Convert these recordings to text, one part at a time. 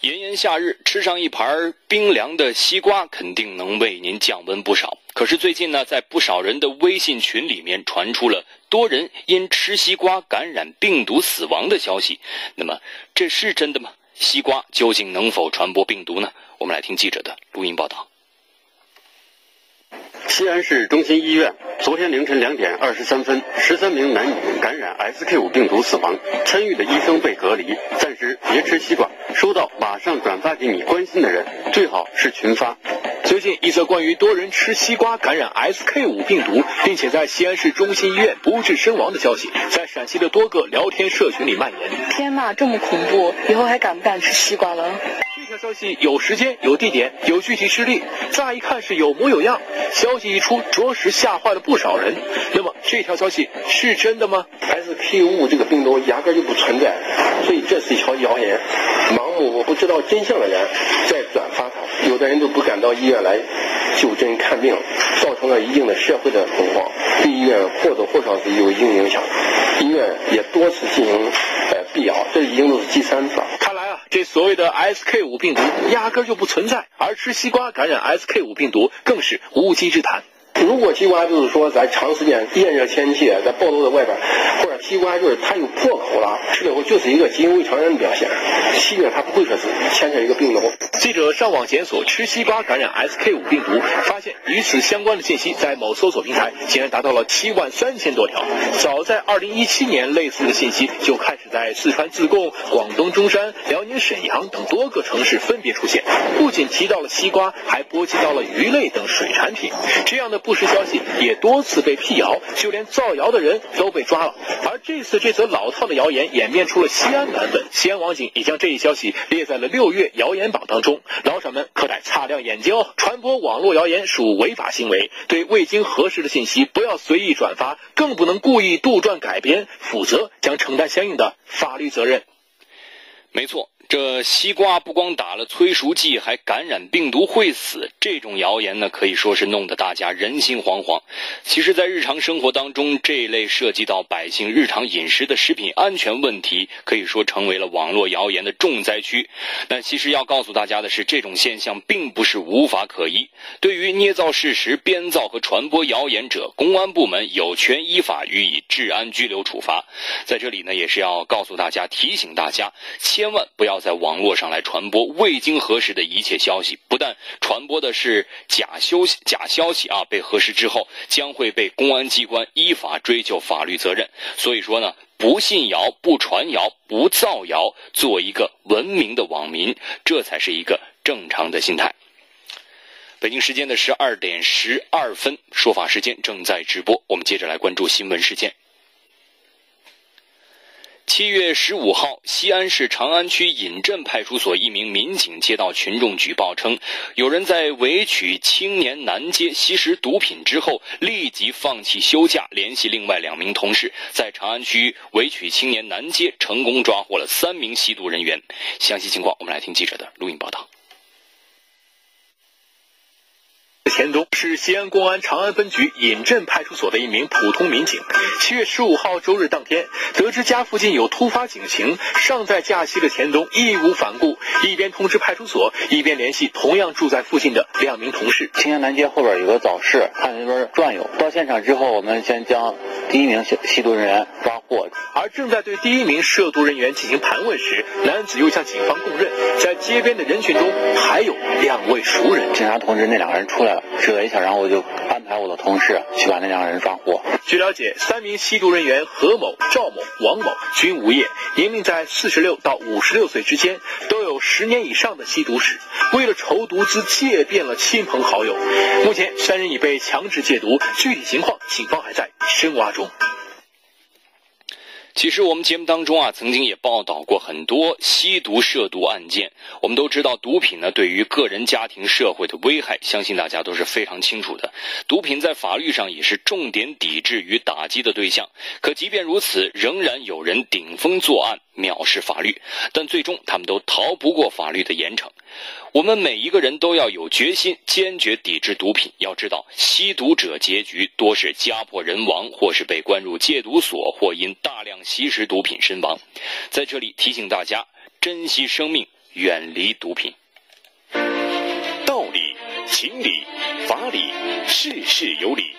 炎炎夏日，吃上一盘冰凉的西瓜，肯定能为您降温不少。可是最近呢，在不少人的微信群里面传出了多人因吃西瓜感染病毒死亡的消息。那么，这是真的吗？西瓜究竟能否传播病毒呢？我们来听记者的录音报道。西安市中心医院昨天凌晨两点二十三分，十三名男女感染 S K 五病毒死亡，参与的医生被隔离，暂时别吃西瓜。收到马上转发给你关心的人，最好是群发。最近一则关于多人吃西瓜感染 S K 五病毒，并且在西安市中心医院不治身亡的消息，在陕西的多个聊天社群里蔓延。天呐，这么恐怖！以后还敢不敢吃西瓜了？消息有时间、有地点、有具体事例，乍一看是有模有样。消息一出，着实吓坏了不少人。那么，这条消息是真的吗？SK5 这个病毒压根就不存在，所以这是一条谣言。盲目我不知道真相的人在转发它，有的人都不敢到医院来就诊看病，造成了一定的社会的恐慌，对医院或多或少是有一定影响。医院也多次进行呃辟谣，这已经都是第三次了。这所谓的 SK 五病毒压根就不存在，而吃西瓜感染 SK 五病毒更是无稽之谈。如果西瓜就是说在长时间炎热天气，在暴露在外边，或者西瓜就是它有破口了，吃了以后就是一个基因未成人的表现，细菌它不会说是牵扯一个病毒。记者上网检索吃西瓜感染 SK5 病毒，发现与此相关的信息在某搜索平台竟然达到了七万三千多条。早在二零一七年，类似的信息就开始在四川自贡、广东中山、辽宁沈阳等多个城市分别出现，不仅提到了西瓜，还波及到了鱼类等水产品。这样的不实消息也多次被辟谣，就连造谣的人都被抓了。这次这则老套的谣言演变出了西安版本，西安网警已将这一消息列在了六月谣言榜当中。老手们可得擦亮眼睛哦！传播网络谣言属违法行为，对未经核实的信息不要随意转发，更不能故意杜撰改编，否则将承担相应的法律责任。没错。这西瓜不光打了催熟剂，还感染病毒会死，这种谣言呢，可以说是弄得大家人心惶惶。其实，在日常生活当中，这类涉及到百姓日常饮食的食品安全问题，可以说成为了网络谣言的重灾区。那其实要告诉大家的是，这种现象并不是无法可依。对于捏造事实、编造和传播谣言者，公安部门有权依法予以治安拘留处罚。在这里呢，也是要告诉大家、提醒大家，千万不要。在网络上来传播未经核实的一切消息，不但传播的是假消息、假消息啊，被核实之后将会被公安机关依法追究法律责任。所以说呢，不信谣、不传谣、不造谣，做一个文明的网民，这才是一个正常的心态。北京时间的十二点十二分，说法时间正在直播，我们接着来关注新闻事件。七月十五号，西安市长安区尹镇派出所一名民警接到群众举报称，有人在韦曲青年南街吸食毒品之后，立即放弃休假，联系另外两名同事，在长安区韦曲青年南街成功抓获了三名吸毒人员。详细情况，我们来听记者的录音报道。田东是西安公安长安分局尹镇派出所的一名普通民警。七月十五号周日当天，得知家附近有突发警情，尚在假期的钱东义无反顾，一边通知派出所，一边联系同样住在附近的两名同事。青年南街后边有个早市，看那边转悠。到现场之后，我们先将第一名吸吸毒人员抓获。而正在对第一名涉毒人员进行盘问时，男子又向警方供认，在街边的人群中还有两位熟人。警察同志那两个人出来了。指了一下，然后我就安排我的同事去把那两个人抓获。据了解，三名吸毒人员何某、赵某、王某均无业，年龄在四十六到五十六岁之间，都有十年以上的吸毒史。为了筹毒资，借遍了亲朋好友。目前，三人已被强制戒毒，具体情况警方还在深挖中。其实我们节目当中啊，曾经也报道过很多吸毒涉毒案件。我们都知道，毒品呢对于个人、家庭、社会的危害，相信大家都是非常清楚的。毒品在法律上也是重点抵制与打击的对象。可即便如此，仍然有人顶风作案。藐视法律，但最终他们都逃不过法律的严惩。我们每一个人都要有决心，坚决抵制毒品。要知道，吸毒者结局多是家破人亡，或是被关入戒毒所，或因大量吸食毒品身亡。在这里提醒大家，珍惜生命，远离毒品。道理、情理、法理，事事有理。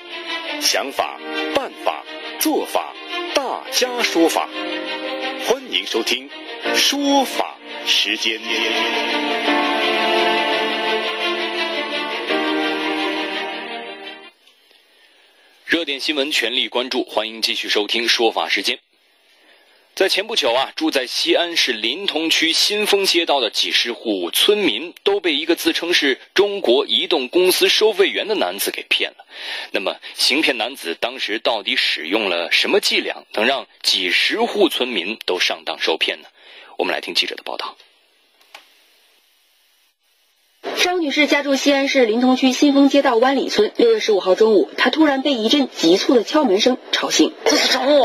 想法、办法、做法，大家说法。欢迎收听说法时间。热点新闻全力关注，欢迎继续收听说法时间。在前不久啊，住在西安市临潼区新丰街道的几十户村民都被一个自称是中国移动公司收费员的男子给骗了。那么，行骗男子当时到底使用了什么伎俩，能让几十户村民都上当受骗呢？我们来听记者的报道。张女士家住西安市临潼区新丰街道湾里村。六月十五号中午，她突然被一阵急促的敲门声吵醒。这是中午，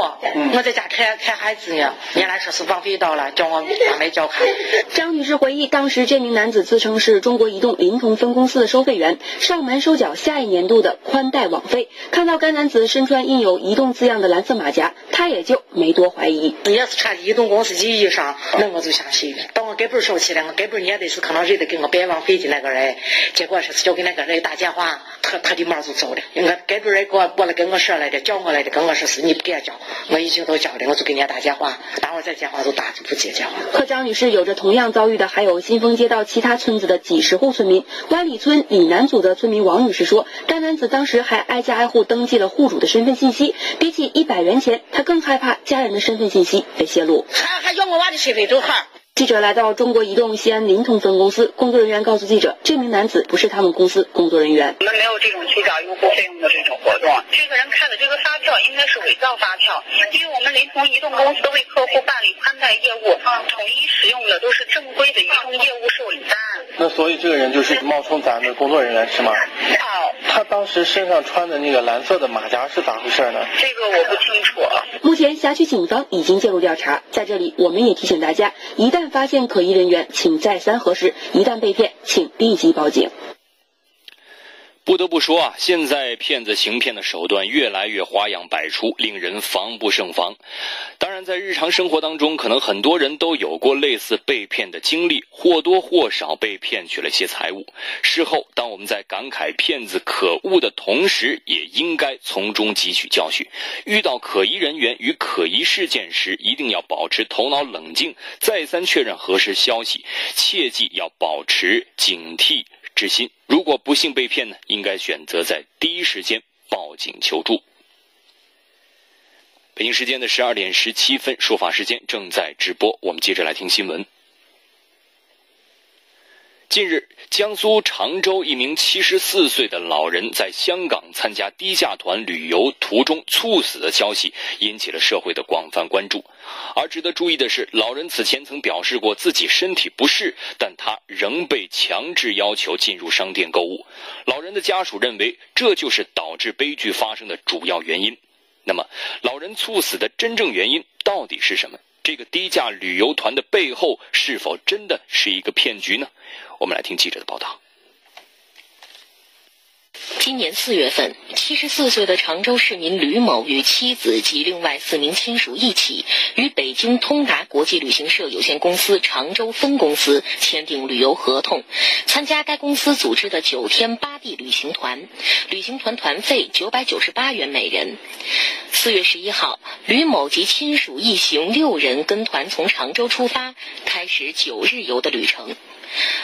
我在家看看孩子呢。原来说是网费到了，叫我把麦交卡。张女士回忆，当时这名男子自称是中国移动临潼分公司的收费员，上门收缴下一年度的宽带网费。看到该男子身穿印有“移动”字样的蓝色马甲，她也就没多怀疑。你要是穿移动公司的衣裳，那我就相信了。等我给本收起来，我给本也得是可能认得跟我白浪费的那个人。结果是就给那个人打电话，他他的妈就走了。我该本人给我过来跟我说来的，叫我来的，跟我说是你不给交，我已经都交了，我就给人家打电话，待会儿再电话就打就不接电话。和张女士有着同样遭遇的还有新丰街道其他村子的几十户村民。湾里村李南组的村民王女士说，该男子当时还挨家挨户登记了户主的身份信息，比起一百元钱，他更害怕家人的身份信息被泄露。还还要我娃的身份证号。记者来到中国移动西安临潼分公司，工作人员告诉记者，这名男子不是他们公司工作人员。我们没有这种虚假用户费用的这种活动。这个人开的这个发票应该是伪造发票，因为我们临潼移动公司为客户办理宽带业务，统一使用的都是正规的移动业务受理单。那所以这个人就是冒充咱的工作人员是吗？哦。他当时身上穿的那个蓝色的马甲是咋回事呢？这个我不清楚。目前辖区警方已经介入调查，在这里我们也提醒大家，一发现可疑人员，请再三核实；一旦被骗，请立即报警。不得不说啊，现在骗子行骗的手段越来越花样百出，令人防不胜防。当然，在日常生活当中，可能很多人都有过类似被骗的经历，或多或少被骗取了些财物。事后，当我们在感慨骗子可恶的同时，也应该从中汲取教训。遇到可疑人员与可疑事件时，一定要保持头脑冷静，再三确认核实消息，切记要保持警惕。之心，如果不幸被骗呢，应该选择在第一时间报警求助。北京时间的十二点十七分，说法时间正在直播，我们接着来听新闻。近日，江苏常州一名七十四岁的老人在香港参加低价团旅游途中猝死的消息引起了社会的广泛关注。而值得注意的是，老人此前曾表示过自己身体不适，但他仍被强制要求进入商店购物。老人的家属认为，这就是导致悲剧发生的主要原因。那么，老人猝死的真正原因到底是什么？这个低价旅游团的背后是否真的是一个骗局呢？我们来听记者的报道。今年四月份，七十四岁的常州市民吕某与妻子及另外四名亲属一起，与北京通达国际旅行社有限公司常州分公司签订旅游合同，参加该公司组织的九天八地旅行团，旅行团团费九百九十八元每人。四月十一号，吕某及亲属一行六人跟团从常州出发，开始九日游的旅程。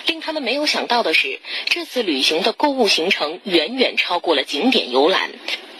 令他们没有想到的是，这次旅行的购物行程远远超过了景点游览。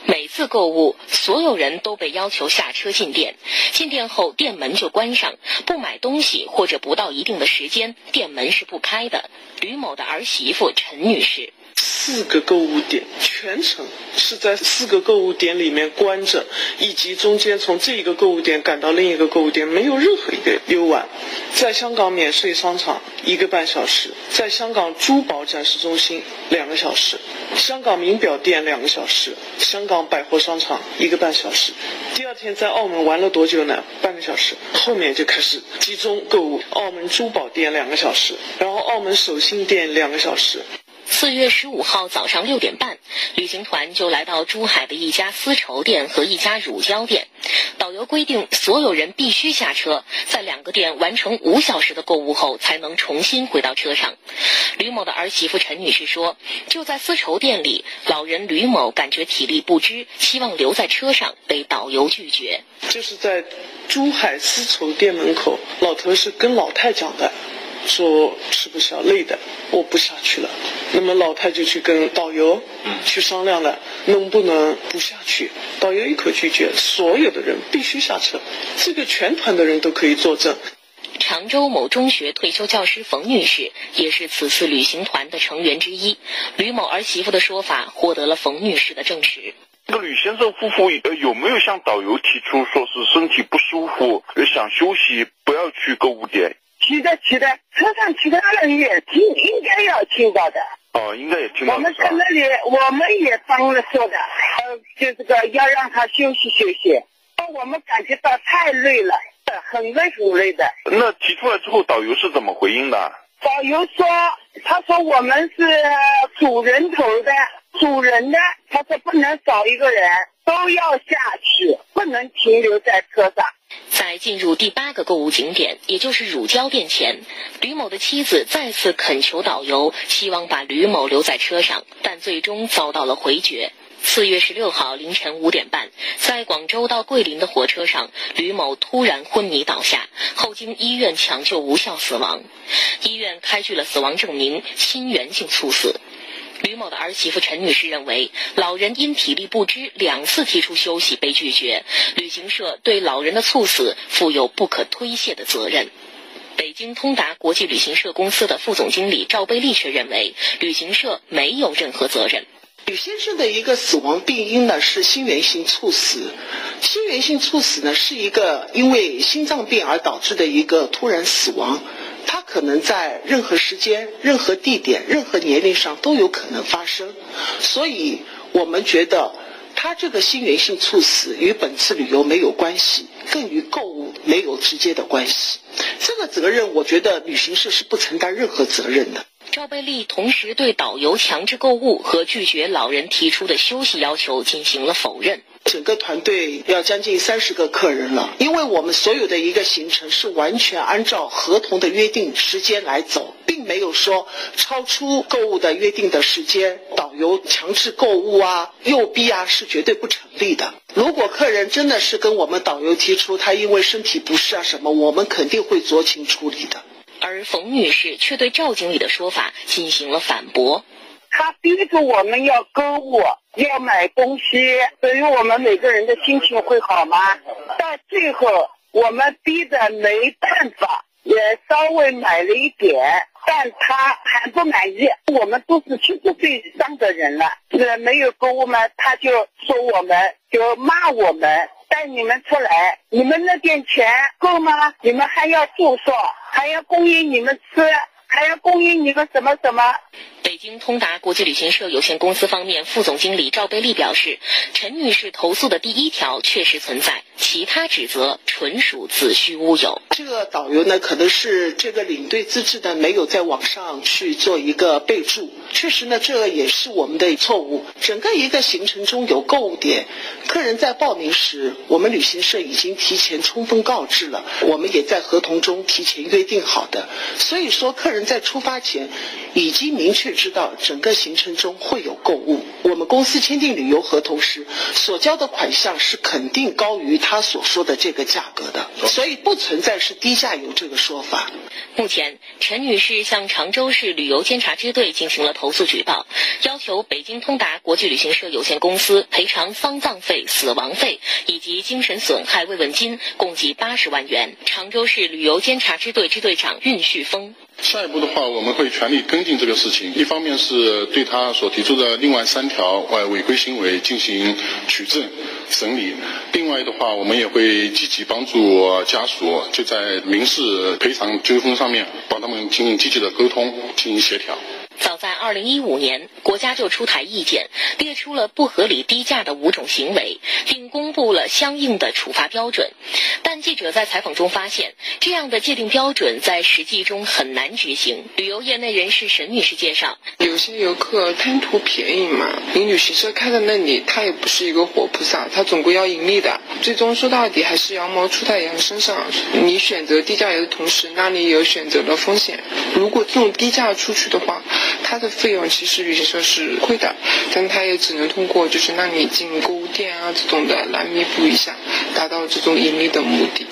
每次购物，所有人都被要求下车进店，进店后店门就关上，不买东西或者不到一定的时间，店门是不开的。吕某的儿媳妇陈女士。四个购物点全程是在四个购物点里面关着，以及中间从这一个购物点赶到另一个购物点，没有任何一个游玩。在香港免税商场一个半小时，在香港珠宝展示中心两个小时，香港名表店两个小时，香港百货商场一个半小时。第二天在澳门玩了多久呢？半个小时，后面就开始集中购物。澳门珠宝店两个小时，然后澳门手信店两个小时。四月十五号早上六点半，旅行团就来到珠海的一家丝绸店和一家乳胶店。导游规定，所有人必须下车，在两个店完成五小时的购物后，才能重新回到车上。吕某的儿媳妇陈女士说：“就在丝绸店里，老人吕某感觉体力不支，希望留在车上，被导游拒绝。就是在珠海丝绸店门口，老头是跟老太讲的。”说吃不消，累的，我不下去了。那么老太就去跟导游去商量了，能不能不下去？导游一口拒绝，所有的人必须下车，这个全团的人都可以作证。常州某中学退休教师冯女士也是此次旅行团的成员之一。吕某儿媳妇的说法获得了冯女士的证实。这个吕先生夫妇呃有没有向导游提出说是身体不舒服，想休息，不要去购物店？提的提的，车上其他人也听，应该要听到的。哦，应该也听到。我们在那里，我们也帮了说的，呃，就这个要让他休息休息。我们感觉到太累了，很累很累的。那提出来之后，导游是怎么回应的？导游说，他说我们是主人头的，主人的，他说不能少一个人，都要下去，不能停留在车上。在进入第八个购物景点，也就是乳胶店前，吕某的妻子再次恳求导游，希望把吕某留在车上，但最终遭到了回绝。四月十六号凌晨五点半，在广州到桂林的火车上，吕某突然昏迷倒下，后经医院抢救无效死亡。医院开具了死亡证明，心源性猝死。吕某的儿媳妇陈女士认为，老人因体力不支两次提出休息被拒绝，旅行社对老人的猝死负有不可推卸的责任。北京通达国际旅行社公司的副总经理赵贝利却认为，旅行社没有任何责任。吕先生的一个死亡病因呢是心源性猝死，心源性猝死呢是一个因为心脏病而导致的一个突然死亡。它可能在任何时间、任何地点、任何年龄上都有可能发生，所以我们觉得他这个心源性猝死与本次旅游没有关系，更与购物没有直接的关系。这个责任，我觉得旅行社是不承担任何责任的。赵贝利同时对导游强制购物和拒绝老人提出的休息要求进行了否认。整个团队要将近三十个客人了，因为我们所有的一个行程是完全按照合同的约定时间来走，并没有说超出购物的约定的时间，导游强制购物啊、诱逼啊是绝对不成立的。如果客人真的是跟我们导游提出他因为身体不适啊什么，我们肯定会酌情处理的。而冯女士却对赵经理的说法进行了反驳。他逼着我们要购物，要买东西，所以我们每个人的心情会好吗？到最后，我们逼得没办法，也稍微买了一点，但他还不满意。我们都是七十岁以上的人了，是没有购物嘛？他就说我们，就骂我们，带你们出来，你们那点钱够吗？你们还要住宿，还要供应你们吃。还要供应你们什么什么？北京通达国际旅行社有限公司方面副总经理赵贝利表示，陈女士投诉的第一条确实存在，其他指责纯属子虚乌有。这个导游呢，可能是这个领队资质的没有在网上去做一个备注，确实呢，这也是我们的错误。整个一个行程中有购物点，客人在报名时，我们旅行社已经提前充分告知了，我们也在合同中提前约定好的，所以说客人。在出发前，已经明确知道整个行程中会有购物。我们公司签订旅游合同时所交的款项是肯定高于他所说的这个价格的，所以不存在是低价游这个说法。目前，陈女士向常州市旅游监察支队进行了投诉举报，要求北京通达国际旅行社有限公司赔偿丧葬费、死亡费以及精神损害慰问金共计八十万元。常州市旅游监察支队支队长运旭峰。下一步的话，我们会全力跟进这个事情。一方面是对他所提出的另外三条外违规行为进行取证审理；另外的话，我们也会积极帮助家属，就在民事赔偿纠纷上面帮他们进行积极的沟通，进行协调。在2015年，国家就出台意见，列出了不合理低价的五种行为，并公布了相应的处罚标准。但记者在采访中发现，这样的界定标准在实际中很难执行。旅游业内人士沈女士介绍，有些游客贪图便宜嘛，你旅行社开在那里，他也不是一个活菩萨，他总归要盈利的。最终说到底还是羊毛出在羊身上。你选择低价游的同时，那你有选择的风险。如果这种低价出去的话，它的费用其实旅行社是亏的，但它也只能通过就是让你进购物店啊这种的来弥补一下，达到这种盈利的目的。